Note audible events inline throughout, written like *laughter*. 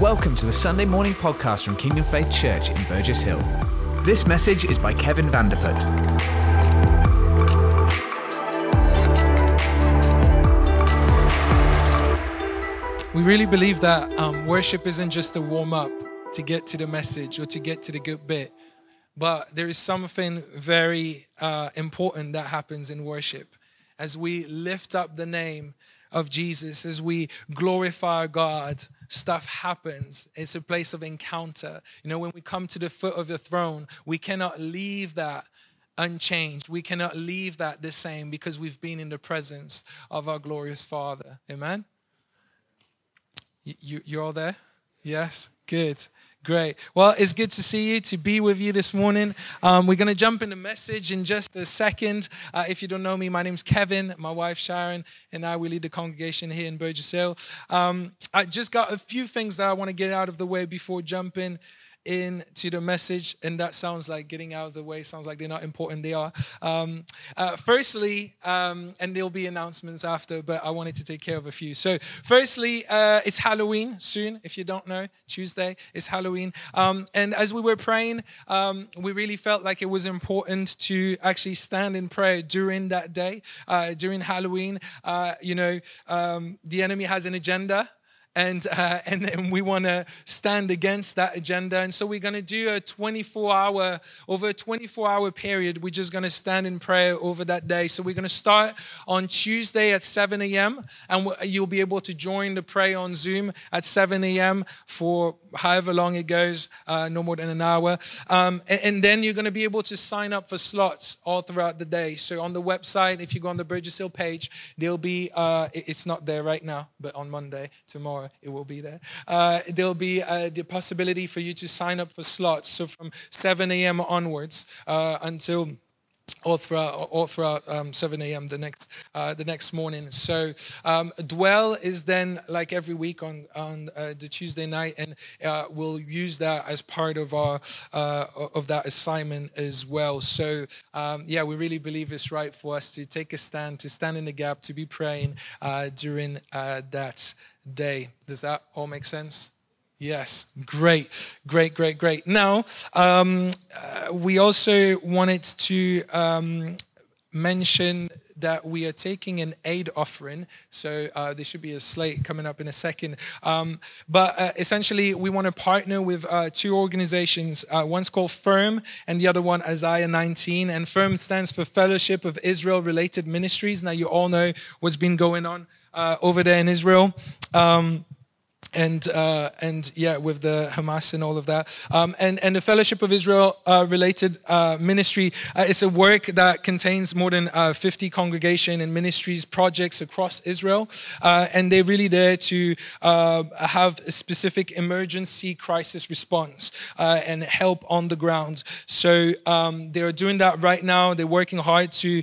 Welcome to the Sunday morning podcast from Kingdom Faith Church in Burgess Hill. This message is by Kevin Vandeput. We really believe that um, worship isn't just a warm up to get to the message or to get to the good bit, but there is something very uh, important that happens in worship as we lift up the name of Jesus, as we glorify God, stuff happens. It's a place of encounter. You know, when we come to the foot of the throne, we cannot leave that unchanged. We cannot leave that the same because we've been in the presence of our glorious Father. Amen? You, you, you're all there? Yes? Good. Great. Well, it's good to see you, to be with you this morning. Um, we're going to jump in the message in just a second. Uh, if you don't know me, my name's Kevin. My wife Sharon and I, we lead the congregation here in Burgess Hill. Um, I just got a few things that I want to get out of the way before jumping into the message, and that sounds like getting out of the way. Sounds like they're not important. They are. Um, uh, firstly, um, and there'll be announcements after, but I wanted to take care of a few. So, firstly, uh, it's Halloween soon. If you don't know, Tuesday is Halloween. Um, and as we were praying, um, we really felt like it was important to actually stand in prayer during that day, uh, during Halloween. Uh, you know, um, the enemy has an agenda and uh, and, and we want to stand against that agenda. And so we're going to do a 24 hour over a 24 hour period. We're just going to stand in prayer over that day. So we're going to start on Tuesday at 7 a.m. and you'll be able to join the prayer on Zoom at 7 a.m. for however long it goes, uh, no more than an hour. Um, and, and, then you're going to be able to sign up for slots all throughout the day. So on the website, if you go on the Burgess Hill page, there'll be uh, it's not there right now, but on Monday tomorrow it will be there. Uh, there'll be uh, the possibility for you to sign up for slots. So from 7 a.m. onwards uh, until all throughout, all throughout um, 7 a.m. the next uh, the next morning. So um, dwell is then like every week on on uh, the Tuesday night, and uh, we'll use that as part of our uh, of that assignment as well. So um, yeah, we really believe it's right for us to take a stand, to stand in the gap, to be praying uh, during that day. Does that all make sense? Yes, great, great, great, great. Now, um, uh, we also wanted to um, mention that we are taking an aid offering. So uh, there should be a slate coming up in a second. Um, but uh, essentially, we want to partner with uh, two organizations. Uh, one's called FIRM, and the other one Isaiah 19. And FIRM stands for Fellowship of Israel Related Ministries. Now, you all know what's been going on uh, over there in Israel. Um, and uh, and yeah, with the Hamas and all of that, um, and and the Fellowship of Israel uh, related uh, ministry uh, is a work that contains more than uh, 50 congregation and ministries projects across Israel, uh, and they're really there to have a specific emergency crisis response and help on the ground. So um, they are doing that right now. They're working hard to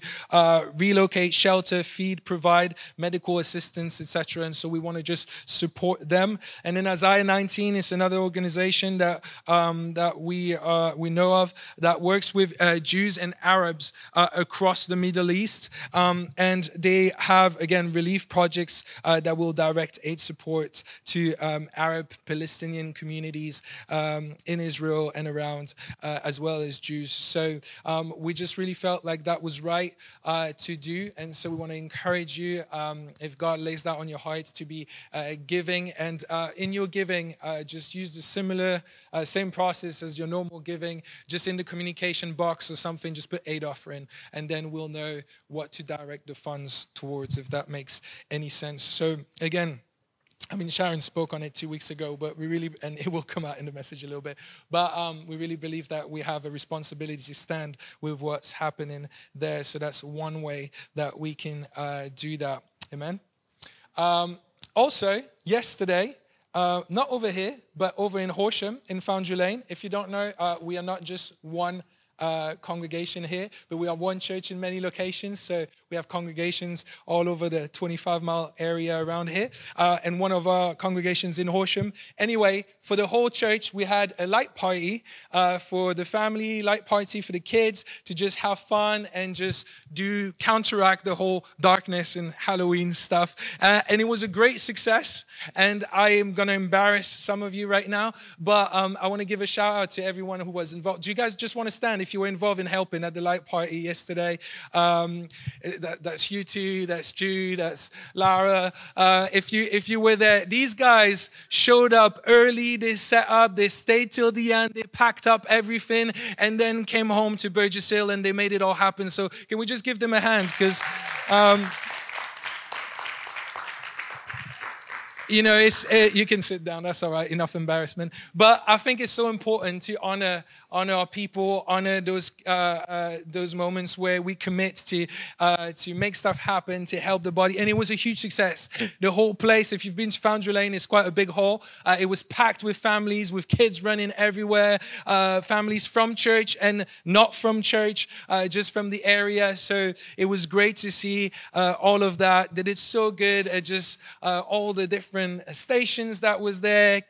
relocate, shelter, feed, provide medical assistance, etc. And so we want to just support them. And then Isaiah 19 is another organization that um, that we uh, we know of that works with uh, Jews and Arabs uh, across the Middle East, um, and they have again relief projects uh, that will direct aid support to um, Arab Palestinian communities um, in Israel and around, uh, as well as Jews. So um, we just really felt like that was right uh, to do, and so we want to encourage you um, if God lays that on your heart to be giving and uh, in your giving, uh, just use the similar, uh, same process as your normal giving. Just in the communication box or something, just put aid offering, and then we'll know what to direct the funds towards, if that makes any sense. So, again, I mean, Sharon spoke on it two weeks ago, but we really, and it will come out in the message a little bit, but um, we really believe that we have a responsibility to stand with what's happening there. So that's one way that we can uh, do that. Amen. Um, also, yesterday, uh, not over here, but over in Horsham in Foundry Lane. If you don't know, uh, we are not just one uh, congregation here, but we are one church in many locations. So we have congregations all over the 25 mile area around here, uh, and one of our congregations in Horsham. Anyway, for the whole church, we had a light party uh, for the family, light party for the kids to just have fun and just do counteract the whole darkness and Halloween stuff. Uh, and it was a great success. And I am going to embarrass some of you right now, but um, I want to give a shout out to everyone who was involved. Do you guys just want to stand if you were involved in helping at the light party yesterday? Um, that, that's you two, that's Jude, that's Lara. Uh, if you if you were there, these guys showed up early. They set up. They stayed till the end. They packed up everything and then came home to Burgess Hill and they made it all happen. So can we just give them a hand? Because. Um, you know, it's, uh, you can sit down. That's all right. Enough embarrassment. But I think it's so important to honor honor our people, honor those uh, uh, those moments where we commit to uh, to make stuff happen, to help the body. And it was a huge success. The whole place, if you've been to Foundry Lane, it's quite a big hall. Uh, it was packed with families, with kids running everywhere, uh, families from church and not from church, uh, just from the area. So it was great to see all of that. They did so good at just all the different stations that was there,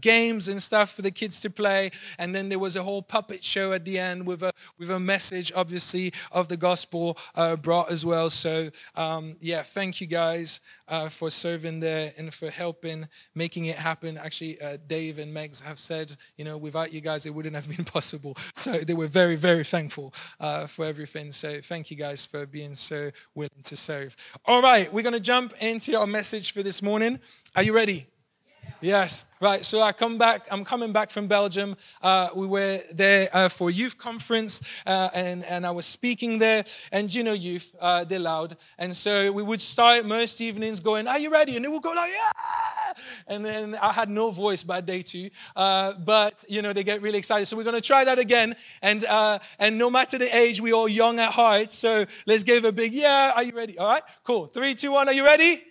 games and stuff for the kids to play. And then there was a whole puppet show at the end with a with a message, obviously, of the gospel uh, brought as well. So um, yeah, thank you guys uh, for serving there and for helping making it happen. Actually, uh, Dave and Megs have said, you know, without you guys, it wouldn't have *laughs* been possible. So they were very, very thankful uh, for everything. So thank you guys for being so willing to serve. All right, we're going to jump into our message for this morning. Are you ready? Yes, right. So I come back. I'm coming back from Belgium. Uh, we were there uh, for youth conference, uh, and and I was speaking there. And you know, youth, uh, they're loud, and so we would start most evenings going, "Are you ready?" And they would go like, "Yeah!" And then I had no voice by day two, uh, but you know, they get really excited. So we're to try that again. And uh, and no matter the age, we all young at heart. So let's give a big yeah. Are you ready? All right, cool. Three, two, one. Are you ready?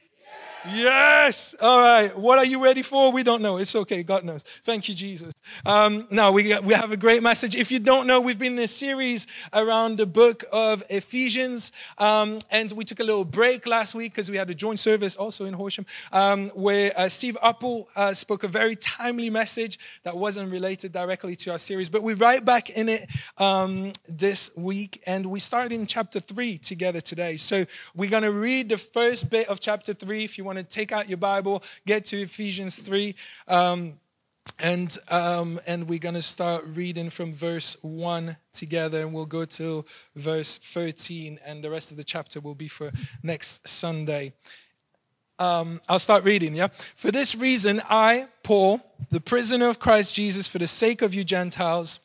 Yes. All right. What are you ready for? We don't know. It's okay. God knows. Thank you, Jesus. Um, now we we have a great message. If you don't know, we've been in a series around the book of Ephesians, um, and we took a little break last week because we had a joint service also in Horsham, um, where uh, Steve Apple uh, spoke a very timely message that wasn't related directly to our series, but we're right back in it um, this week, and we started in chapter three together today. So we're going to read the first bit of chapter three. If you want want to take out your Bible, get to Ephesians 3. Um, and um, and we're going to start reading from verse 1 together and we'll go to verse 13 and the rest of the chapter will be for next sunday um, i'll start reading yeah for this reason i paul the prisoner of christ jesus for the sake of you gentiles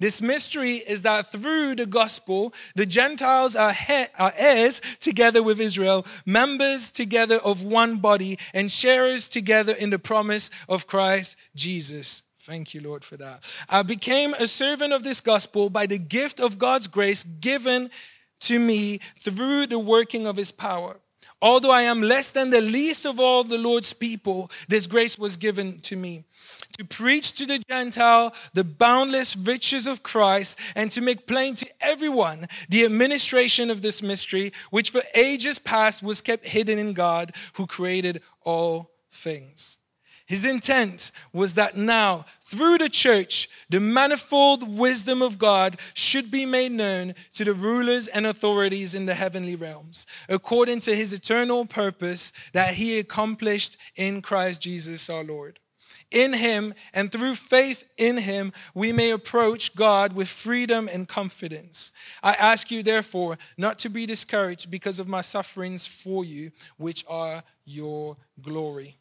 This mystery is that through the gospel, the Gentiles are, he- are heirs together with Israel, members together of one body, and sharers together in the promise of Christ Jesus. Thank you, Lord, for that. I became a servant of this gospel by the gift of God's grace given to me through the working of his power. Although I am less than the least of all the Lord's people, this grace was given to me to preach to the Gentile the boundless riches of Christ and to make plain to everyone the administration of this mystery, which for ages past was kept hidden in God who created all things. His intent was that now, through the church, the manifold wisdom of God should be made known to the rulers and authorities in the heavenly realms, according to his eternal purpose that he accomplished in Christ Jesus our Lord. In him and through faith in him, we may approach God with freedom and confidence. I ask you, therefore, not to be discouraged because of my sufferings for you, which are your glory.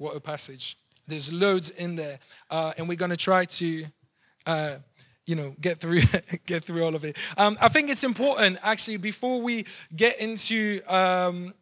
What a passage. There's loads in there. Uh, and we're going to try to uh, you know get through *laughs* get through all of it um, i think it's important actually before we get into um,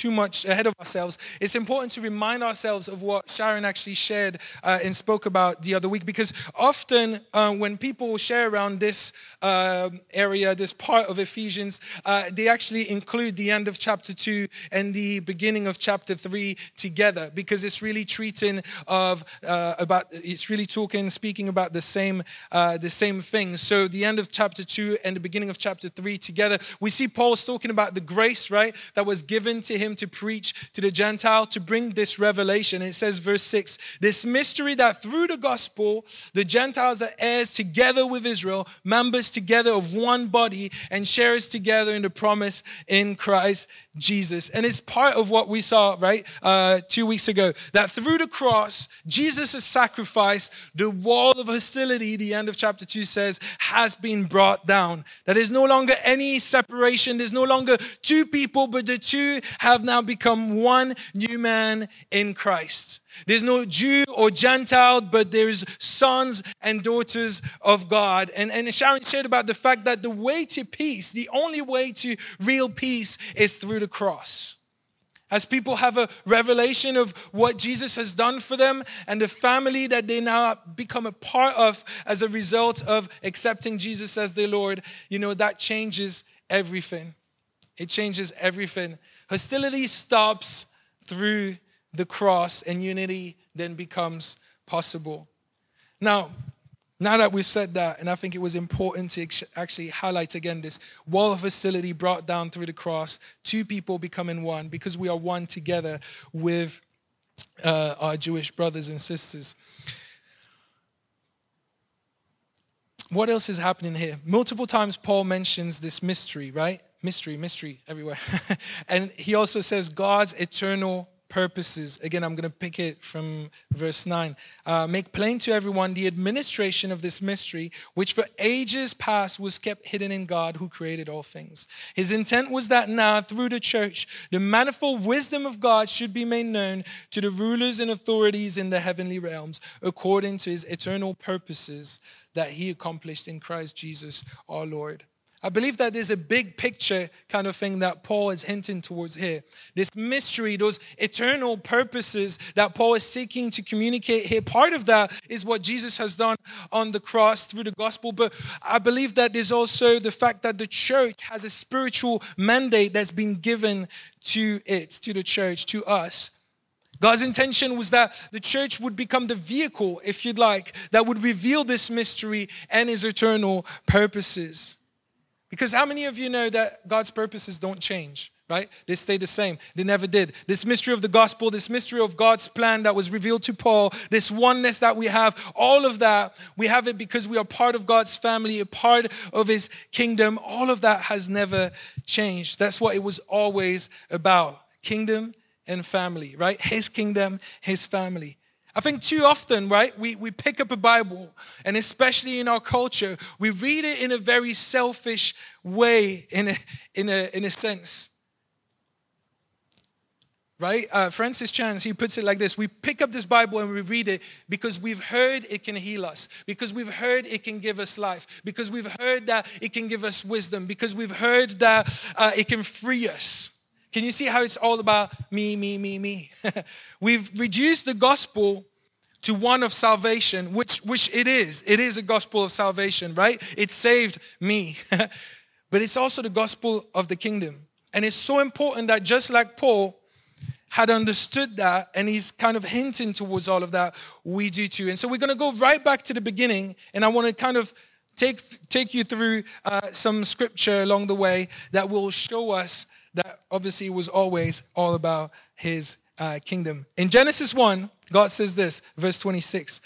too much ahead of ourselves, it's important to remind ourselves of what Sharon actually shared uh, and spoke about the other week. Because often uh, when people share around this uh, area, this part of Ephesians, uh, they actually include the end of chapter 2 and the beginning of chapter 3 together because it's really treating of uh, about it's really talking speaking about the same uh, the same thing so the end of chapter 2 and the beginning of chapter 3 together we see paul's talking about the grace right that was given to him him to preach to the Gentile, to bring this revelation. It says, verse 6 this mystery that through the gospel, the Gentiles are heirs together with Israel, members together of one body, and sharers together in the promise in Christ Jesus. And it's part of what we saw, right, uh, two weeks ago, that through the cross, Jesus' sacrifice, the wall of hostility, the end of chapter 2 says, has been brought down. That there's no longer any separation. There's no longer two people, but the two have now become one new man in Christ. There's no Jew or Gentile, but there's sons and daughters of God. And, and Sharon shared about the fact that the way to peace, the only way to real peace, is through the cross. As people have a revelation of what Jesus has done for them and the family that they now become a part of as a result of accepting Jesus as their Lord, you know, that changes everything. It changes everything. Hostility stops through the cross, and unity then becomes possible. Now, now that we've said that, and I think it was important to actually highlight again this wall of hostility brought down through the cross, two people becoming one because we are one together with uh, our Jewish brothers and sisters. What else is happening here? Multiple times Paul mentions this mystery, right? Mystery, mystery everywhere. *laughs* and he also says God's eternal purposes. Again, I'm going to pick it from verse 9. Uh, make plain to everyone the administration of this mystery, which for ages past was kept hidden in God who created all things. His intent was that now, through the church, the manifold wisdom of God should be made known to the rulers and authorities in the heavenly realms, according to his eternal purposes that he accomplished in Christ Jesus our Lord. I believe that there's a big picture kind of thing that Paul is hinting towards here. This mystery, those eternal purposes that Paul is seeking to communicate here. Part of that is what Jesus has done on the cross through the gospel. But I believe that there's also the fact that the church has a spiritual mandate that's been given to it, to the church, to us. God's intention was that the church would become the vehicle, if you'd like, that would reveal this mystery and his eternal purposes. Because how many of you know that God's purposes don't change? right? They stay the same. They never did. This mystery of the gospel, this mystery of God's plan that was revealed to Paul, this oneness that we have, all of that, we have it because we are part of God's family, a part of his kingdom. All of that has never changed. That's what it was always about kingdom and family, right? His kingdom, his family. I think too often, right, we, we pick up a Bible, and especially in our culture, we read it in a very selfish way, in a, in a, in a sense. Right? Uh, Francis Chan, he puts it like this We pick up this Bible and we read it because we've heard it can heal us, because we've heard it can give us life, because we've heard that it can give us wisdom, because we've heard that uh, it can free us. Can you see how it's all about me, me, me, me? *laughs* We've reduced the gospel to one of salvation, which, which it is. It is a gospel of salvation, right? It saved me. *laughs* but it's also the gospel of the kingdom. And it's so important that just like Paul had understood that, and he's kind of hinting towards all of that, we do too. And so we're going to go right back to the beginning, and I want to kind of take, take you through uh, some scripture along the way that will show us that obviously was always all about his uh, kingdom. In Genesis 1, God says this, verse 26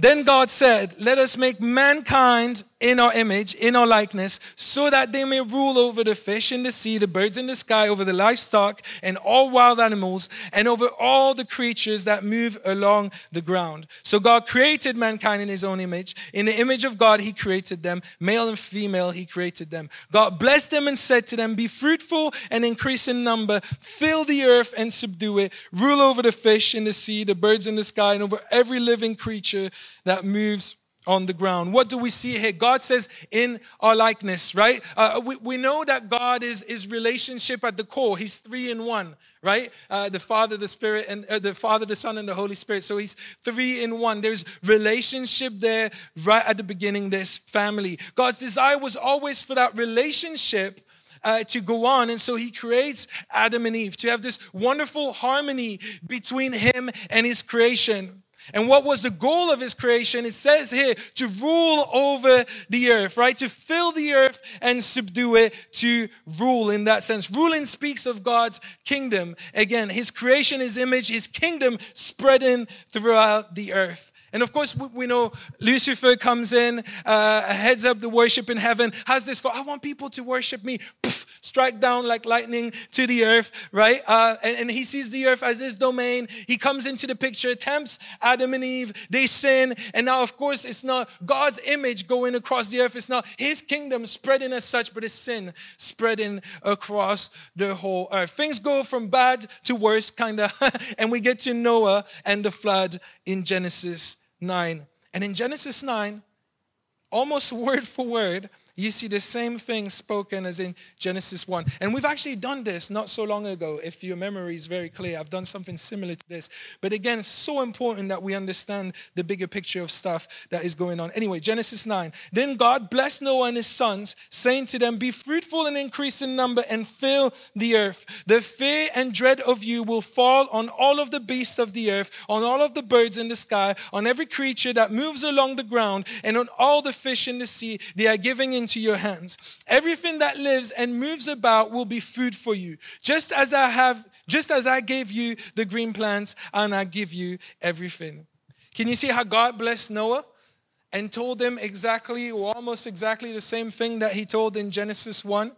then God said, Let us make mankind in our image, in our likeness, so that they may rule over the fish in the sea, the birds in the sky, over the livestock, and all wild animals, and over all the creatures that move along the ground. So God created mankind in his own image. In the image of God, he created them. Male and female, he created them. God blessed them and said to them, Be fruitful and increase in number, fill the earth and subdue it, rule over the fish in the sea, the birds in the sky, and over every living creature that moves on the ground. What do we see here? God says, in our likeness, right? Uh, we, we know that God is, is relationship at the core. He's three in one, right? Uh, the Father, the Spirit, and uh, the Father, the Son, and the Holy Spirit. So he's three in one. There's relationship there right at the beginning. There's family. God's desire was always for that relationship uh, to go on. And so he creates Adam and Eve to have this wonderful harmony between him and his creation. And what was the goal of his creation? It says here to rule over the earth, right? To fill the earth and subdue it, to rule in that sense. Ruling speaks of God's kingdom. Again, his creation, his image, his kingdom spreading throughout the earth. And of course, we know Lucifer comes in, uh, heads up the worship in heaven, has this for, I want people to worship me. Poof, strike down like lightning to the earth, right? Uh, and, and, he sees the earth as his domain. He comes into the picture, tempts Adam and Eve, they sin. And now, of course, it's not God's image going across the earth. It's not his kingdom spreading as such, but it's sin spreading across the whole earth. Things go from bad to worse, kind of. *laughs* and we get to Noah and the flood in Genesis 9. And in Genesis 9, almost *laughs* word for word, you see the same thing spoken as in Genesis 1. And we've actually done this not so long ago. If your memory is very clear, I've done something similar to this. But again, so important that we understand the bigger picture of stuff that is going on. Anyway, Genesis 9. Then God blessed Noah and his sons, saying to them, Be fruitful and increase in number and fill the earth. The fear and dread of you will fall on all of the beasts of the earth, on all of the birds in the sky, on every creature that moves along the ground, and on all the fish in the sea. They are giving in into your hands. Everything that lives and moves about will be food for you. Just as I have, just as I gave you the green plants, and I give you everything. Can you see how God blessed Noah? and told him exactly or almost exactly the same thing that he told in Genesis 1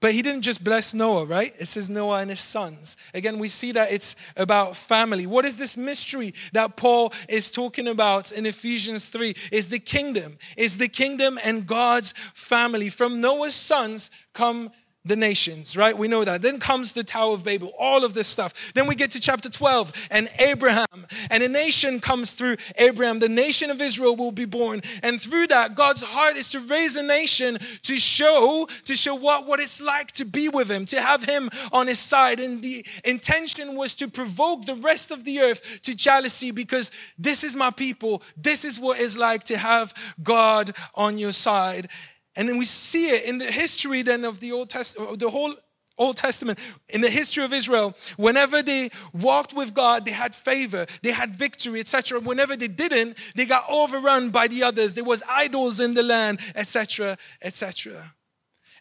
but he didn't just bless Noah, right? It says Noah and his sons. Again, we see that it's about family. What is this mystery that Paul is talking about in Ephesians 3? Is the kingdom. Is the kingdom and God's family. From Noah's sons come the nations, right? We know that. Then comes the Tower of Babel, all of this stuff. Then we get to chapter 12 and Abraham, and a nation comes through Abraham. The nation of Israel will be born. And through that, God's heart is to raise a nation to show, to show what, what it's like to be with him, to have him on his side. And the intention was to provoke the rest of the earth to jealousy because this is my people. This is what it's like to have God on your side. And then we see it in the history then of the Old Testament, the whole Old Testament, in the history of Israel, whenever they walked with God, they had favor, they had victory, etc. Whenever they didn't, they got overrun by the others. There was idols in the land, etc., etc.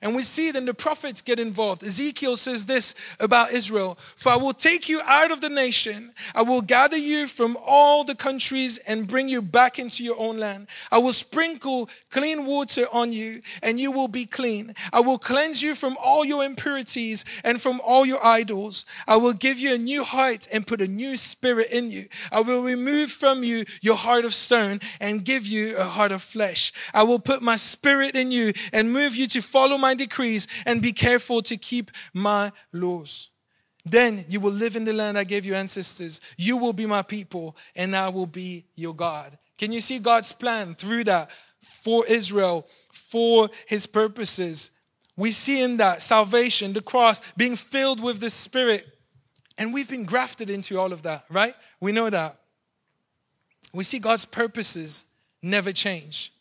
And we see then the prophets get involved. Ezekiel says this about Israel For I will take you out of the nation, I will gather you from all the countries and bring you back into your own land. I will sprinkle clean water on you, and you will be clean. I will cleanse you from all your impurities and from all your idols. I will give you a new heart and put a new spirit in you. I will remove from you your heart of stone and give you a heart of flesh. I will put my spirit in you and move you to follow my my decrees and be careful to keep my laws. Then you will live in the land I gave your ancestors. You will be my people, and I will be your God. Can you see God's plan through that for Israel, for his purposes? We see in that salvation, the cross, being filled with the Spirit. And we've been grafted into all of that, right? We know that. We see God's purposes never change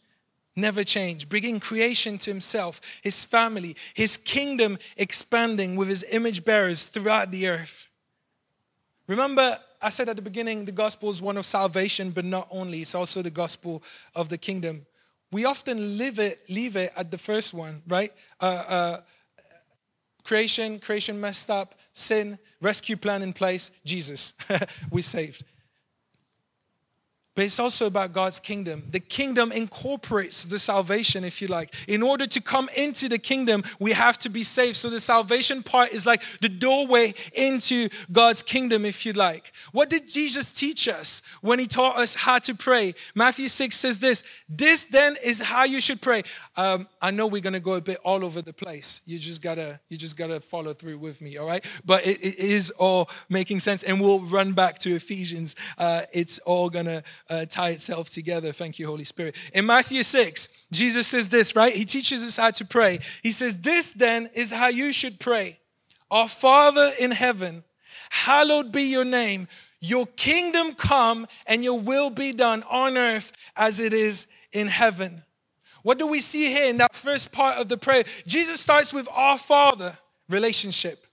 never change, bringing creation to himself, his family, his kingdom expanding with his image bearers throughout the earth. Remember, I said at the beginning, the gospel is one of salvation, but not only, it's also the gospel of the kingdom. We often leave it, leave it at the first one, right? Uh, uh, creation, creation messed up, sin, rescue plan in place, Jesus, *laughs* we saved. But it's also about God's kingdom. The kingdom incorporates the salvation, if you like. In order to come into the kingdom, we have to be saved. So the salvation part is like the doorway into God's kingdom, if you like. What did Jesus teach us when he taught us how to pray? Matthew 6 says this This then is how you should pray. Um, I know we're going to go a bit all over the place. You just gotta, you just gotta follow through with me, all right? But it, it is all making sense, and we'll run back to Ephesians. Uh, it's all gonna uh, tie itself together. Thank you, Holy Spirit. In Matthew 6, Jesus says this, right? He teaches us how to pray. He says, This then is how you should pray Our Father in heaven, hallowed be your name. Your kingdom come and your will be done on earth as it is in heaven. What do we see here in that first part of the prayer? Jesus starts with our Father relationship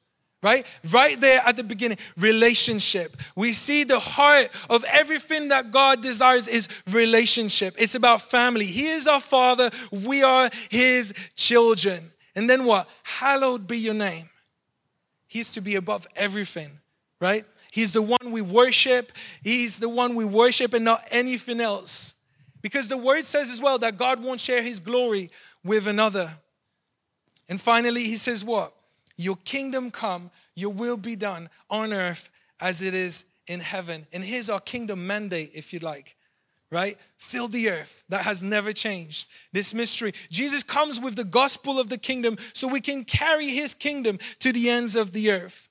right? Right there at the beginning, relationship. We see the heart of everything that God desires is relationship. It's about family. He is our Father, we are His children. And then what? Hallowed be your name. He's to be above everything, right? He's the one we worship. He's the one we worship and not anything else. Because the word says as well that God won't share his glory with another. And finally, he says, What? Your kingdom come, your will be done on earth as it is in heaven. And here's our kingdom mandate, if you like, right? Fill the earth. That has never changed. This mystery. Jesus comes with the gospel of the kingdom so we can carry his kingdom to the ends of the earth.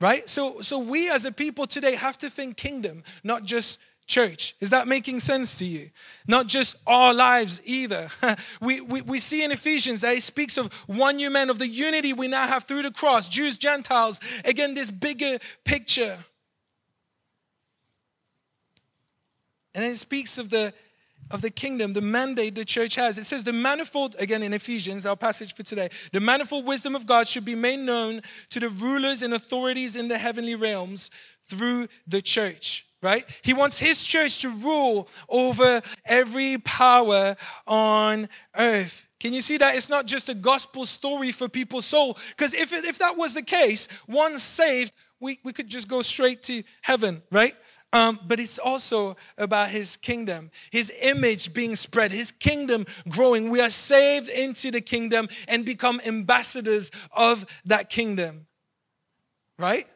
Right? So so we as a people today have to think kingdom, not just church. Is that making sense to you? Not just our lives either. *laughs* we, we, we see in Ephesians that it speaks of one new man, of the unity we now have through the cross, Jews, Gentiles. Again, this bigger picture. And it speaks of the of the kingdom, the mandate the church has. It says the manifold, again in Ephesians, our passage for today, the manifold wisdom of God should be made known to the rulers and authorities in the heavenly realms through the church right? He wants his church to rule over every power on earth. Can you see that? It's not just a gospel story for people's soul. Because if, if that was the case, once saved, we, we could just go straight to heaven, right? Um, but it's also about his kingdom, his image being spread, his kingdom growing. We are saved into the kingdom and become ambassadors of that kingdom, right?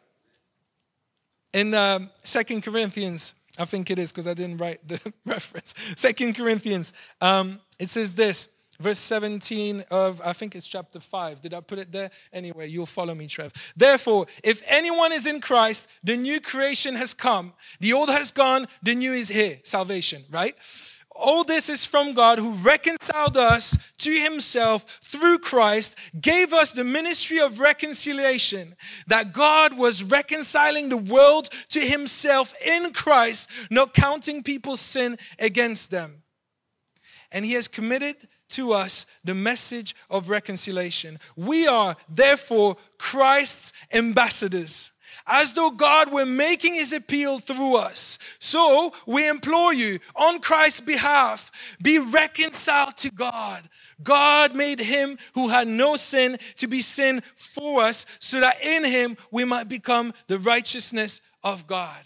In um, Second Corinthians, I think it is because I didn't write the *laughs* reference. Second Corinthians, um, it says this, verse 17 of, I think it's chapter 5. Did I put it there? Anyway, you'll follow me, Trev. Therefore, if anyone is in Christ, the new creation has come. The old has gone, the new is here. Salvation, right? All this is from God who reconciled us to himself through Christ, gave us the ministry of reconciliation, that God was reconciling the world to himself in Christ, not counting people's sin against them. And he has committed to us the message of reconciliation. We are therefore Christ's ambassadors as though God were making his appeal through us. So we implore you, on Christ's behalf, be reconciled to God. God made him who had no sin to be sin for us, so that in him we might become the righteousness of God.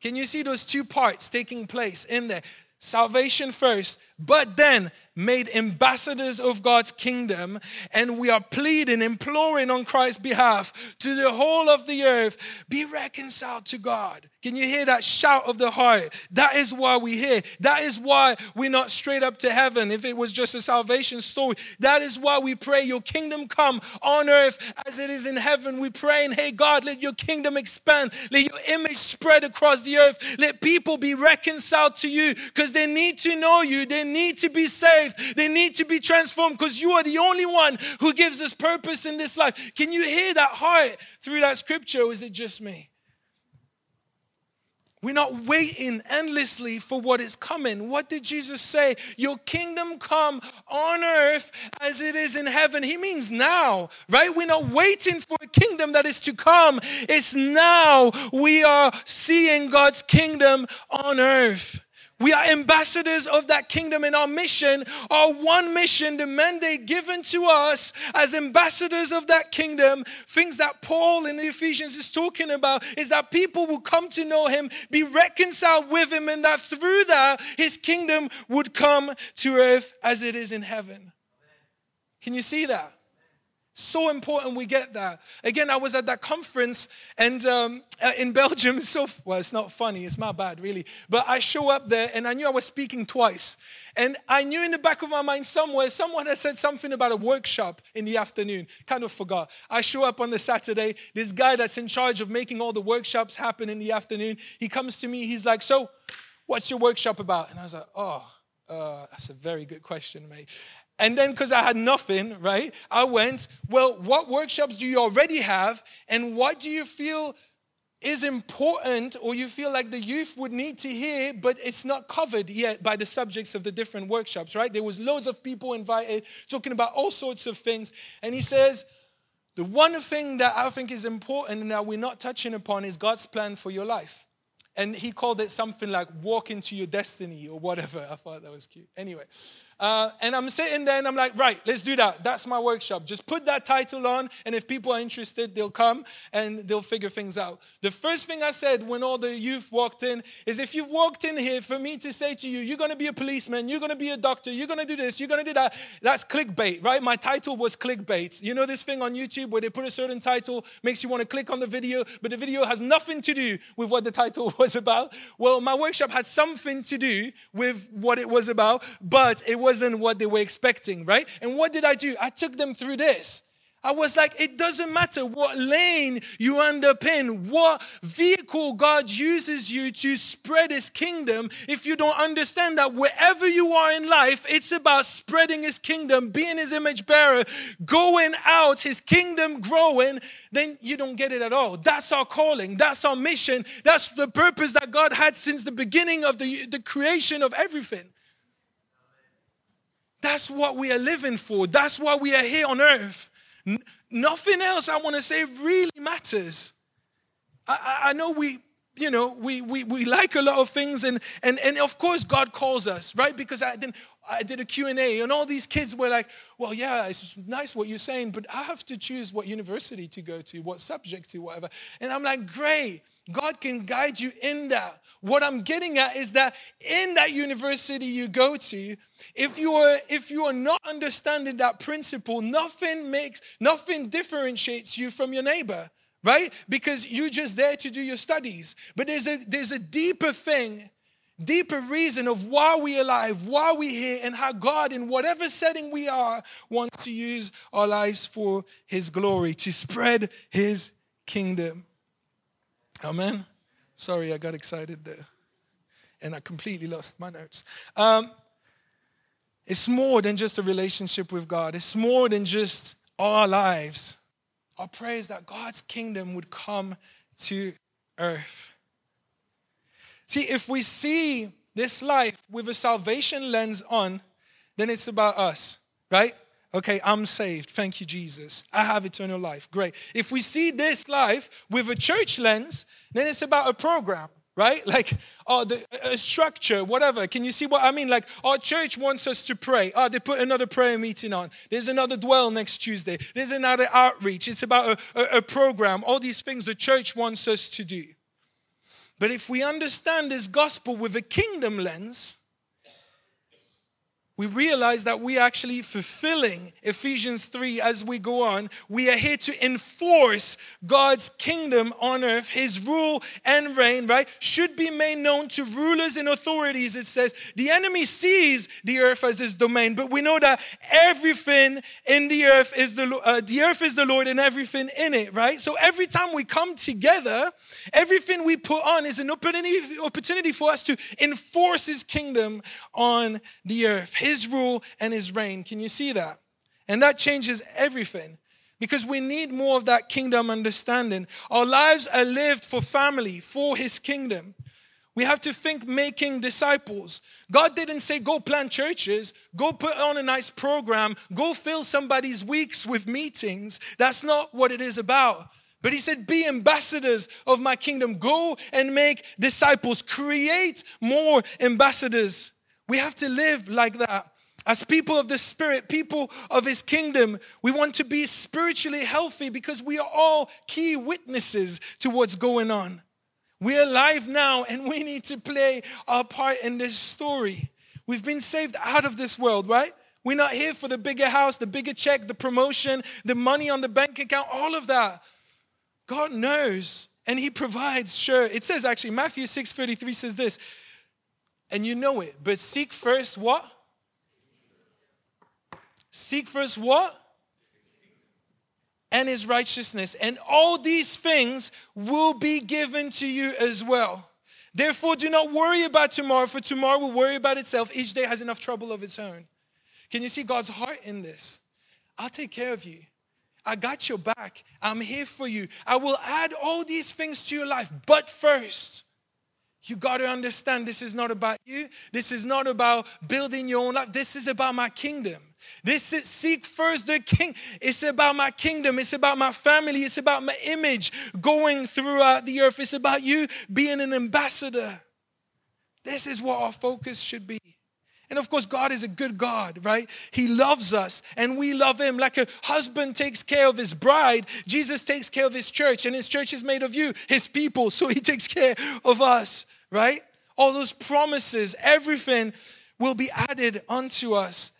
Can you see those two parts taking place in there? Salvation first, but then made ambassadors of God's kingdom, and we are pleading, imploring on Christ's behalf to the whole of the earth be reconciled to God. Can you hear that shout of the heart? That is why we hear. That is why we're not straight up to heaven if it was just a salvation story. That is why we pray, Your kingdom come on earth as it is in heaven. We pray, and hey, God, let your kingdom expand. Let your image spread across the earth. Let people be reconciled to you because they need to know you. They need to be saved. They need to be transformed because you are the only one who gives us purpose in this life. Can you hear that heart through that scripture, or is it just me? We're not waiting endlessly for what is coming. What did Jesus say? Your kingdom come on earth as it is in heaven. He means now, right? We're not waiting for a kingdom that is to come. It's now we are seeing God's kingdom on earth. We are ambassadors of that kingdom, and our mission, our one mission, the mandate given to us as ambassadors of that kingdom, things that Paul in Ephesians is talking about, is that people will come to know him, be reconciled with him, and that through that, his kingdom would come to earth as it is in heaven. Can you see that? So important we get that. Again, I was at that conference and um, uh, in Belgium. *laughs* So well, it's not funny. It's my bad, really. But I show up there and I knew I was speaking twice, and I knew in the back of my mind somewhere someone had said something about a workshop in the afternoon. Kind of forgot. I show up on the Saturday. This guy that's in charge of making all the workshops happen in the afternoon. He comes to me. He's like, "So, What's your workshop about? And I was like, Oh, uh, that's a very good question, mate. And then, because I had nothing, right, I went, Well, what workshops do you already have? And what do you feel is important or you feel like the youth would need to hear, but it's not covered yet by the subjects of the different workshops, right? There was loads of people invited talking about all sorts of things. And he says, the one thing that I think is important and that we're not touching upon is God's plan for your life. And he called it something like walk into your destiny or whatever. I thought that was cute. Anyway, uh, and I'm sitting there and I'm like, right, let's do that. That's my workshop. Just put that title on, and if people are interested, they'll come and they'll figure things out. The first thing I said when all the youth walked in is if you've walked in here for me to say to you, you're going to be a policeman, you're going to be a doctor, you're going to do this, you're going to do that, that's clickbait, right? My title was clickbait. You know this thing on YouTube where they put a certain title, makes you want to click on the video, but the video has nothing to do with what the title *laughs* was about? Well, my workshop had something to do with what it was about, but it wasn't what they were expecting, right? And what did I do? I took them through this. I was like, it doesn't matter what lane you end up in, what vehicle God uses you to spread His kingdom. If you don't understand that wherever you are in life, it's about spreading His kingdom, being His image bearer, going out, His kingdom growing, then you don't get it at all. That's our calling, that's our mission, that's the purpose that God had since the beginning of the, the creation of everything. That's what we are living for. That's why we are here on earth. N- nothing else I want to say really matters. I, I, I know we, you know, we, we, we like a lot of things and, and, and of course God calls us, right? Because I did, I did a Q&A and all these kids were like, well, yeah, it's nice what you're saying, but I have to choose what university to go to, what subject to, whatever. And I'm like, great. God can guide you in that. What I'm getting at is that in that university you go to, if you are if you are not understanding that principle, nothing makes nothing differentiates you from your neighbor, right? Because you're just there to do your studies. But there's a there's a deeper thing deeper reason of why we're alive, why we're here, and how God, in whatever setting we are, wants to use our lives for His glory, to spread His kingdom. Amen. Sorry, I got excited there. And I completely lost my notes. Um, it's more than just a relationship with God, it's more than just our lives. Our prayer is that God's kingdom would come to earth. See, if we see this life with a salvation lens on, then it's about us, right? Okay, I'm saved. Thank you, Jesus. I have eternal life. Great. If we see this life with a church lens, then it's about a program, right? *laughs* Like, oh, the structure, whatever. Can you see what I mean? Like, our church wants us to pray. Oh, they put another prayer meeting on. There's another dwell next Tuesday. There's another outreach. It's about a, a, a program. All these things the church wants us to do. But if we understand this gospel with a kingdom lens, we realize that we are actually fulfilling Ephesians 3 as we go on. We are here to enforce God's kingdom on earth. His rule and reign, right, should be made known to rulers and authorities. It says the enemy sees the earth as his domain, but we know that everything in the earth is the uh, the earth is the Lord and everything in it, right? So every time we come together, everything we put on is an opportunity, opportunity for us to enforce his kingdom on the earth his rule and his reign. Can you see that? And that changes everything because we need more of that kingdom understanding. Our lives are lived for family, for his kingdom. We have to think making disciples. God didn't say go plant churches, go put on a nice program, go fill somebody's weeks with meetings. That's not what it is about. But he said, Be ambassadors of my kingdom. Go and make disciples. Create more ambassadors we have to live like that. As people of the Spirit, people of His kingdom, we want to be spiritually healthy because we are all key witnesses to what's going on. We're alive now and we need to play our part in this story. We've been saved out of this world, right? We're not here for the bigger house, the bigger check, the promotion, the money on the bank account, all of that. God knows and He provides, sure. It says actually, Matthew 6 33 says this and you know it. But seek first what? Seek first what? And his righteousness. And all these things will be given to you as well. Therefore, do not worry about tomorrow, for tomorrow will worry about itself. Each day has enough trouble of its own. Can you see God's heart in this? I'll take care of you. I got your back. I'm here for you. I will add all these things to your life. But first, you got to understand this is not about you. This is not about building your own life. This is about my kingdom. This is seek first the king. It's about my kingdom. It's about my family. It's about my image going throughout the earth. It's about you being an ambassador. This is what our focus should be. And of course, God is a good God, right? He loves us and we love Him. Like a husband takes care of his bride, Jesus takes care of His church, and His church is made of you, His people. *laughs* So He takes care of us, right? All those promises, everything will be added unto us.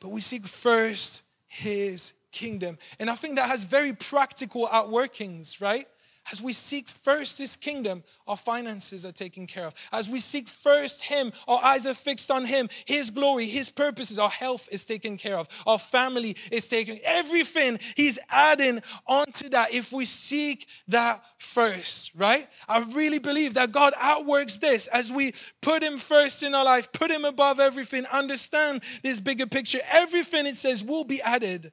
But we seek first His kingdom. And I think that has very practical outworkings, right? As we seek first His kingdom, our finances are taken care of. As we seek first Him, our eyes are fixed on Him, His glory, His purposes, our health is taken care of, our family is taken. Everything He's adding onto that if we seek that first, right? I really believe that God outworks this as we put Him first in our life, put Him above everything, understand this bigger picture. Everything it says will be added.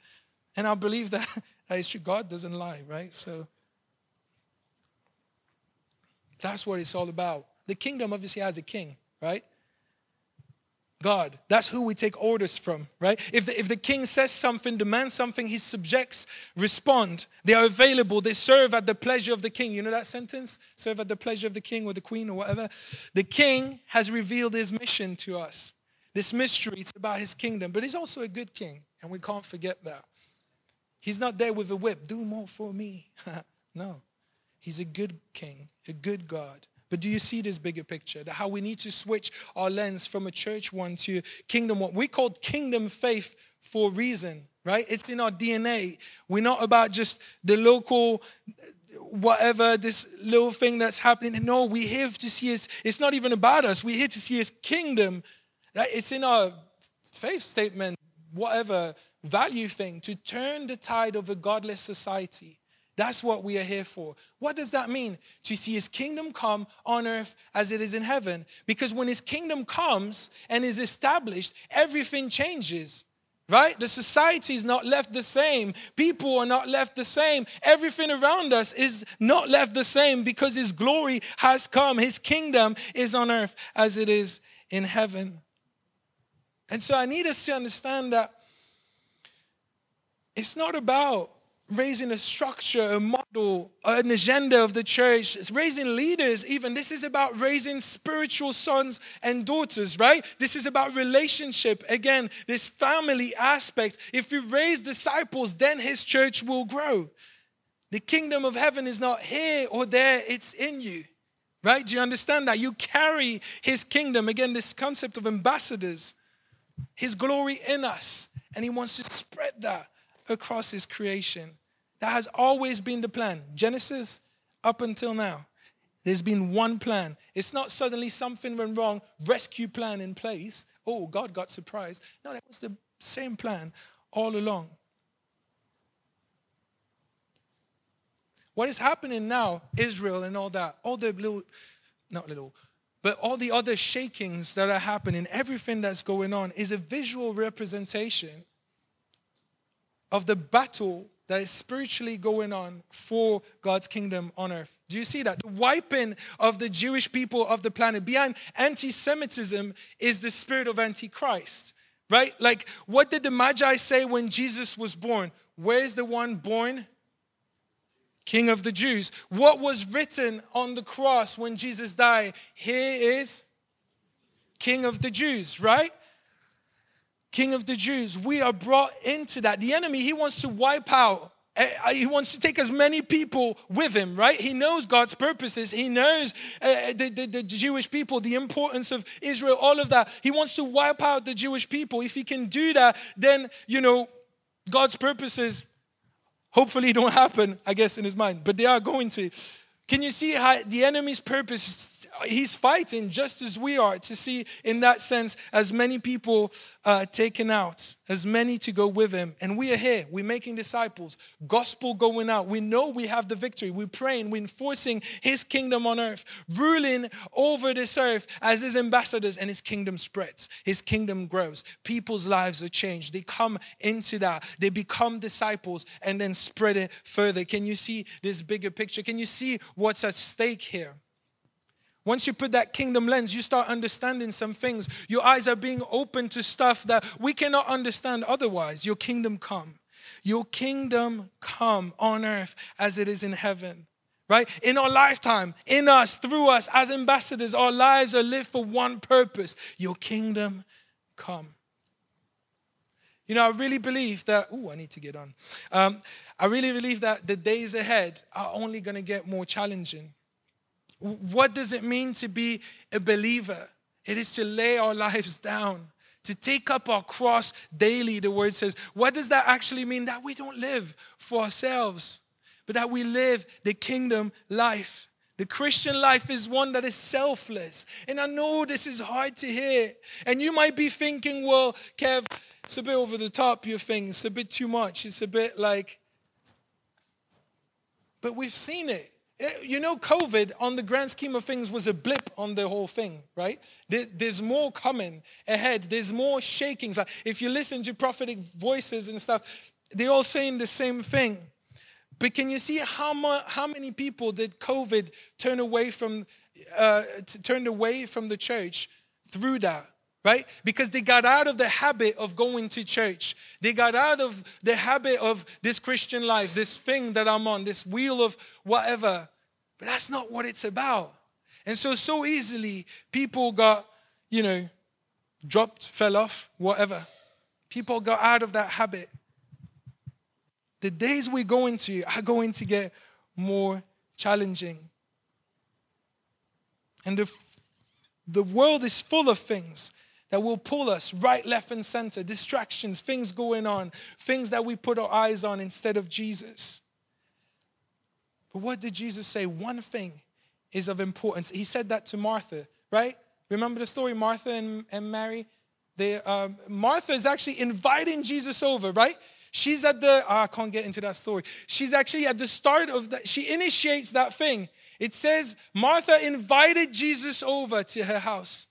And I believe that, *laughs* that is true. God doesn't lie, right? So that's what it's all about. The kingdom obviously has a king, right? God. That's who we take orders from, right? If the, if the king says something, demands something, his subjects respond. They are available. They serve at the pleasure of the king. You know that sentence? Serve at the pleasure of the king or the queen or whatever. The king has revealed his mission to us. This mystery, it's about his kingdom, but he's also a good king, and we can't forget that. He's not there with a whip, do more for me. *laughs* no. He's a good king, a good God. But do you see this bigger picture? That how we need to switch our lens from a church one to kingdom one. We called kingdom faith for a reason, right? It's in our DNA. We're not about just the local whatever this little thing that's happening. No, we're here to see his, it's not even about us. We're here to see his kingdom. It's in our faith statement, whatever value thing, to turn the tide of a godless society that's what we are here for. What does that mean? To see his kingdom come on earth as it is in heaven. Because when his kingdom comes and is established, everything changes. Right? The society is not left the same. People are not left the same. Everything around us is not left the same because his glory has come. His kingdom is on earth as it is in heaven. And so I need us to understand that it's not about raising a structure, a model, an agenda of the church, it's raising leaders, even. This is about raising spiritual sons and daughters, right? This is about relationship. Again, this family aspect. If you raise disciples, then his church will grow. The kingdom of heaven is not here or there, it's in you. Right? Do you understand that? You carry his kingdom. Again, this concept of ambassadors, his glory in us. And he wants to spread that across his creation. That has always been the plan. Genesis up until now. There's been one plan. It's not suddenly something went wrong, rescue plan in place. Oh, God got surprised. No, that was the same plan all along. What is happening now, Israel and all that, all the little, not little, but all the other shakings that are happening, everything that's going on is a visual representation of the battle that is spiritually going on for God's kingdom on earth. Do you see that? The wiping of the Jewish people of the planet. Behind anti Semitism is the spirit of Antichrist, right? Like, what did the Magi say when Jesus was born? Where is the one born? King of the Jews. What was written on the cross when Jesus died? Here is King of the Jews, right? King of the Jews. We are brought into that. The enemy, he wants to wipe out eh, uh, he wants to take as many people with him, right? He knows God's purposes. He knows uh, the, the, the, Jewish people, the importance of Israel, all of that. He wants to wipe out the Jewish people. If he can do that, then, you know, God's purposes hopefully don't *laughs* happen, I guess, in his mind, but they are going to. Can you see how the enemy's purpose he's fighting just as we are to see, in that sense, as many people uh, taken out, as many to go with him. And we are here. We're making disciples, gospel going out. We know we have the victory. We're praying, we're enforcing his kingdom on earth, ruling over this earth as his ambassadors, and his kingdom spreads. His kingdom grows. People's lives are changed. They come into that, they become disciples, and then spread it further. Can you see this bigger picture? Can you see what's at stake here? Once you put that kingdom lens, you start understanding some things. Your eyes are being open to stuff that we cannot understand otherwise. Your kingdom come. Your kingdom come on earth as it is in heaven. Right? In our lifetime, in us, through us, as ambassadors, our lives are lived for one purpose your kingdom come. You know, I really believe that, oh, I need to get on. Um, I really believe that the days ahead are only going to get more challenging. What does it mean to be a believer? It is to lay our lives down, to take up our cross daily, the word says. What does that actually mean? That we don't live for ourselves, but that we live the kingdom life. The Christian life is one that is selfless. And I know this is hard to hear. And you might be thinking, well, Kev, it's a bit over the top, your thing. It's a bit too much. It's a bit like. But we've seen it. Eh, you know, COVID, on the grand scheme of things, was a blip on the whole thing, right? There's more coming ahead. There's more shakings. If you listen to prophetic voices and stuff, they're all saying the same thing. But can you see how, much, how many people did COVID turn away from, uh, turned away from the church through that? Right? Because they got out of the habit of going to church. They got out of the habit of this Christian life, this thing that I'm on, this wheel of whatever. But that's not what it's about. And so, so easily, people got, you know, dropped, fell off, whatever. People got out of that habit. The days we go into are going to get more challenging. And the, the world is full of things that will pull us right, left, and center, distractions, things going on, things that we put our eyes on instead of Jesus. But what did Jesus say? One thing is of importance. He said that to Martha, right? Remember the story, Martha and, and Mary? They, um, Martha is actually inviting Jesus over, right? She's at the, oh, I can't get into that story. She's actually at the start of that, she initiates that thing. It says Martha invited Jesus over to her house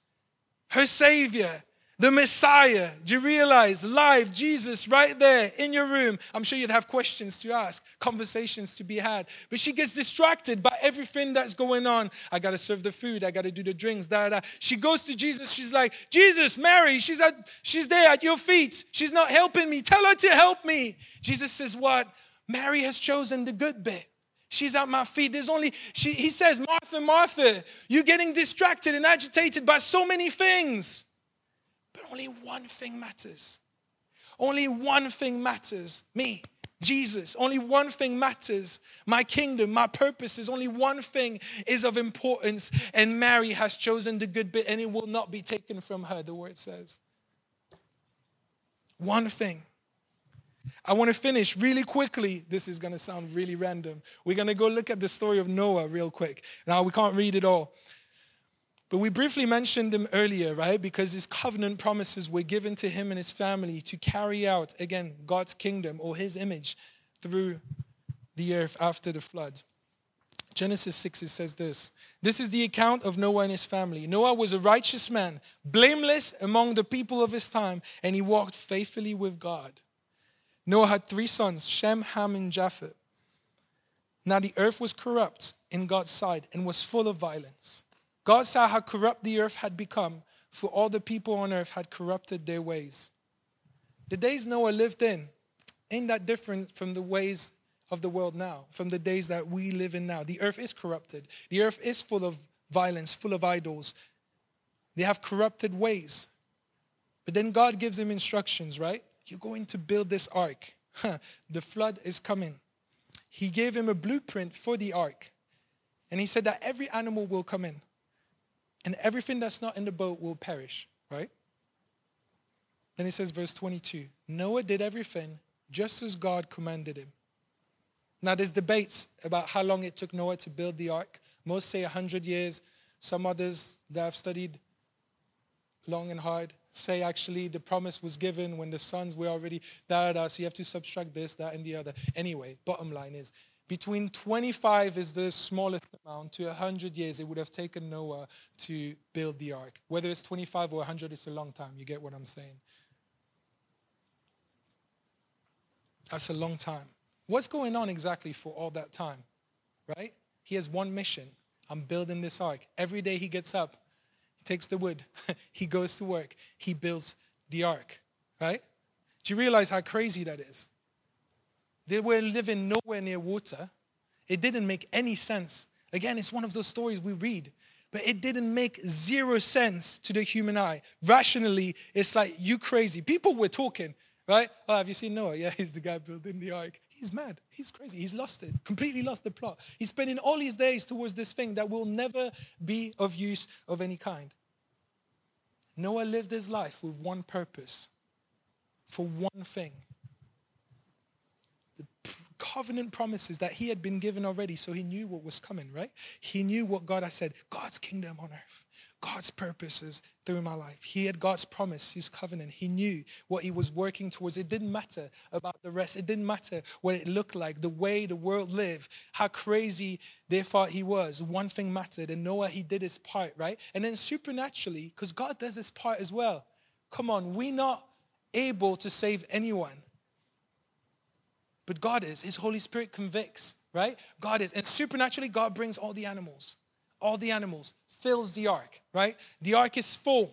her Savior, the Messiah. Do you realize? Live, Jesus, right there in your room. I'm sure you'd have questions to ask, conversations to be had. But she gets distracted by everything that's going on. I got to serve the food, I got to do the drinks, da da. She goes to Jesus. She's like, Jesus, Mary, she's, at, she's there at your feet. She's not helping me. Tell her to help me. Jesus says, What? Mary has chosen the good bit. She's at my feet. There's only, she, he says, Martha, Martha, you're getting distracted and agitated by so many things. But only one thing matters. Only one thing matters me, Jesus. Only one thing matters my kingdom, my purposes. only one thing is of importance. And Mary has chosen the good bit and it will not be taken from her, the word says. One thing. I want to finish really quickly. This is going to sound really random. We're going to go look at the story of Noah real quick. Now, we can't read it all. But we briefly mentioned him earlier, right? Because his covenant promises were given to him and his family to carry out, again, God's kingdom or his image through the earth after the flood. Genesis 6, it says this This is the account of Noah and his family. Noah was a righteous man, blameless among the people of his time, and he walked faithfully with God. Noah had three sons, Shem, Ham, and Japheth. Now the earth was corrupt in God's sight and was full of violence. God saw how corrupt the earth had become, for all the people on earth had corrupted their ways. The days Noah lived in ain't that different from the ways of the world now, from the days that we live in now. The earth is corrupted. The earth is full of violence, full of idols. They have corrupted ways. But then God gives him instructions, right? You're going to build this ark. the flood is coming. He gave him a blueprint for the ark. And he said that every animal will come in. And everything that's not in the boat will perish, right? Then he says, verse 22 Noah did everything just as God commanded him. Now, there's debates about how long it took Noah to build the ark. Most say 100 years, Some others that have studied long and hard say actually the promise was given when the sons were already da da da. So you have to subtract this, that, and the other. Anyway, bottom line is between 25 is the smallest amount to 100 years it would have taken Noah to build the ark. Whether it's 25 or 100, it's a long time. You get what I'm saying? That's a long time. What's going on exactly for all that time? Right? He has one mission. I'm building this ark. Every day he gets up, takes the wood, *laughs* he goes to work, he builds the ark. Right? Do you realize how crazy that is? They were living nowhere near water. It didn't make any sense. Again, it's one of those stories we read, but it didn't make zero sense to the human eye. Rationally, it's like, you crazy. People were talking, right? Oh, have you seen Noah? Yeah, *laughs* he's the guy building the ark. He's mad. He's crazy. He's lost it, completely lost the plot. He's spending all his days towards this thing that will never be of use of any kind. Noah lived his life with one purpose, for one thing the covenant promises that he had been given already, so he knew what was coming, right? He knew what God had said God's kingdom on earth, God's purposes through my life. He had God's promise, his covenant. He knew what he was working towards. It didn't matter about the rest, it didn't matter what it looked like, the way the world lived, how crazy they thought he was. One thing mattered, and Noah, he did his part, right? And then supernaturally, because God does his part as well. Come on, we're not able to save anyone but God is. His Holy Spirit convicts, right? God is. And supernaturally, God brings all the animals. All the animals. Fills the ark, right? The ark is full.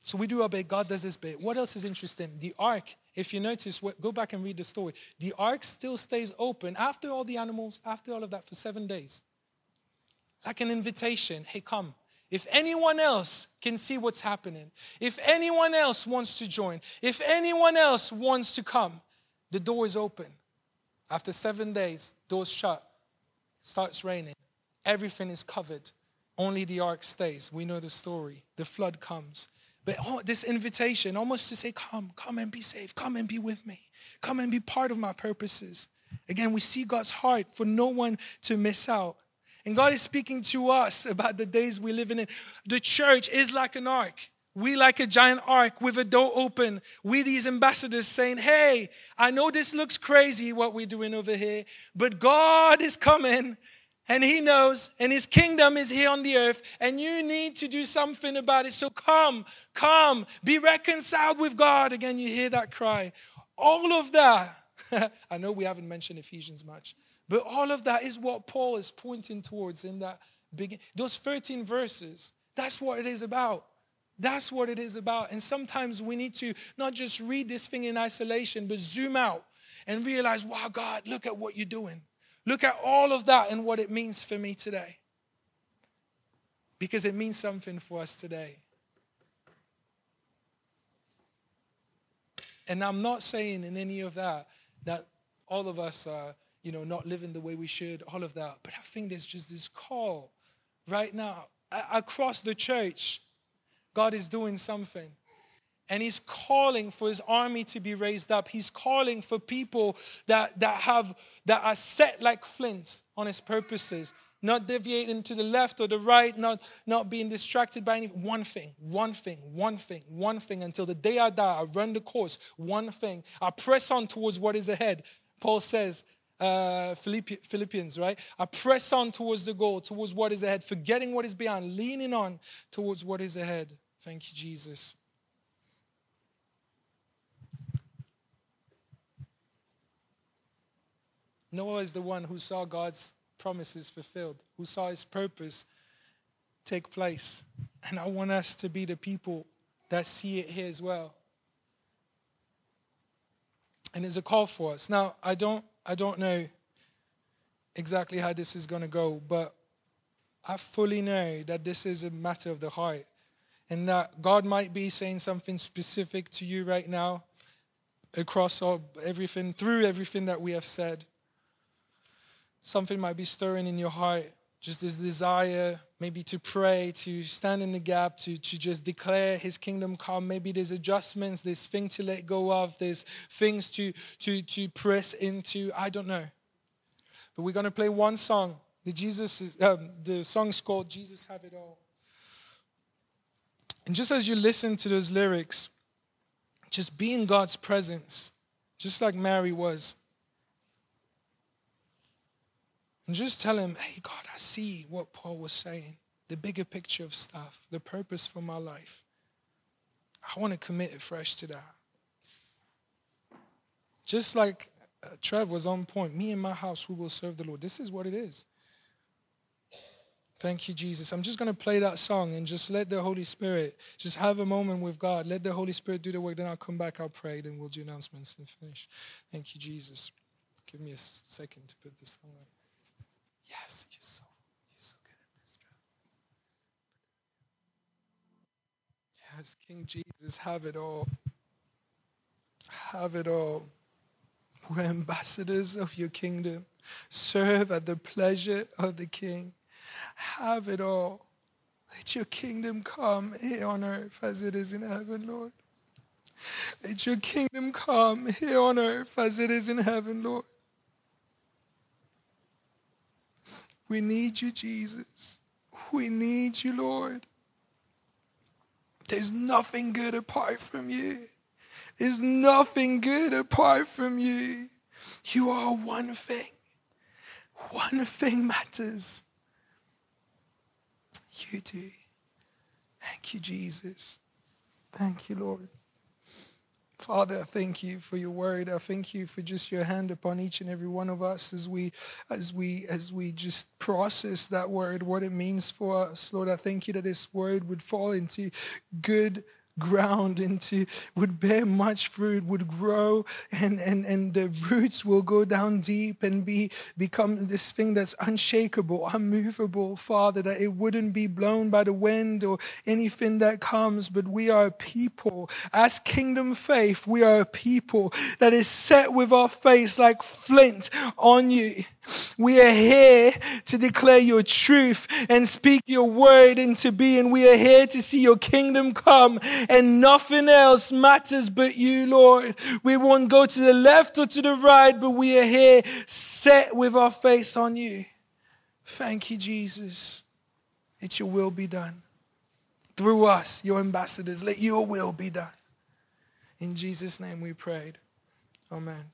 So we do our bit, God does his bit. What else is interesting? The ark, if you notice, go back and read the story. The ark still stays open after all the animals, after all of that, for seven days. Like an invitation hey, come. If anyone else can see what's happening, if anyone else wants to join, if anyone else wants to come, the door is open. After seven days, doors shut, starts raining. Everything is covered. Only the ark stays. We know the story. The flood comes. But oh, this invitation, almost to say, Come, come and be safe. Come and be with me. Come and be part of my purposes. Again, we see God's heart for no one to miss out. And God is speaking to us about the days we're living in. The church is like an ark. We, like a giant ark with a door open, we, these ambassadors, saying, Hey, I know this looks crazy what we're doing over here, but God is coming and He knows, and His kingdom is here on the earth, and you need to do something about it. So come, come, be reconciled with God. Again, you hear that cry. All of that, *laughs* I know we haven't mentioned Ephesians much, but all of that is what Paul is pointing towards in that beginning. Those 13 verses, that's what it is about. That's what it is about. And sometimes we need to not just read this thing in isolation, but zoom out and realize, wow, God, look at what you're doing. Look at all of that and what it means for me today. Because it means something for us today. And I'm not saying in any of that that all of us are, you know, not living the way we should, all of that. But I think there's just this call right now across the church God is doing something. And he's calling for his army to be raised up. He's calling for people that, that have that are set like flints on his purposes, not deviating to the left or the right, not, not being distracted by anything. One thing, one thing, one thing, one thing until the day I die, I run the course. One thing. I press on towards what is ahead. Paul says, uh, Philippians, right? I press on towards the goal, towards what is ahead, forgetting what is behind, leaning on towards what is ahead. Thank you, Jesus. Noah is the one who saw God's promises fulfilled, who saw his purpose take place. And I want us to be the people that see it here as well. And there's a call for us. Now, I don't I don't know exactly how this is going to go, but I fully know that this is a matter of the heart and that God might be saying something specific to you right now across all, everything, through everything that we have said. Something might be stirring in your heart, just this desire maybe to pray, to stand in the gap, to, to just declare his kingdom come. Maybe there's adjustments, there's things to let go of, there's things to, to, to press into. I don't know. But we're going to play one song The Jesus is, um, the song's called Jesus Have It All. And just as you listen to those lyrics, just be in God's presence, just like Mary was. And just tell him, hey, God, I see what Paul was saying, the bigger picture of stuff, the purpose for my life. I want to commit afresh to that. Just like uh, Trev was on point, me and my house, we will serve the Lord. This is what it is. Thank you, Jesus. I'm just going to play that song and just let the Holy Spirit just have a moment with God. Let the Holy Spirit do the work. Then I'll come back, I'll pray, then we'll do announcements and finish. Thank you, Jesus. Give me a second to put this on. Yes, you're so, you're so good at this, job. Yes, King Jesus, have it all. Have it all. We're ambassadors of your kingdom. Serve at the pleasure of the King. Have it all. Let your kingdom come here on earth as it is in heaven, Lord. Let your kingdom come here on earth as it is in heaven, Lord. We need you, Jesus. We need you, Lord. There's nothing good apart from you. There's nothing good apart from you. You are one thing. One thing matters. You do. Thank you, Jesus. Thank you, Lord. Father, I thank you for your word. I thank you for just your hand upon each and every one of us as we as we as we just process that word, what it means for us. Lord, I thank you that this word would fall into good ground into would bear much fruit would grow and and and the roots will go down deep and be become this thing that's unshakable unmovable father that it wouldn't be blown by the wind or anything that comes but we are a people. As kingdom faith we are a people that is set with our face like flint on you we are here to declare your truth and speak your word into being. We are here to see your kingdom come and nothing else matters but you, Lord. We won't go to the left or to the right, but we are here set with our face on you. Thank you, Jesus. Let your will be done. Through us, your ambassadors, let your will be done. In Jesus' name we prayed. Amen.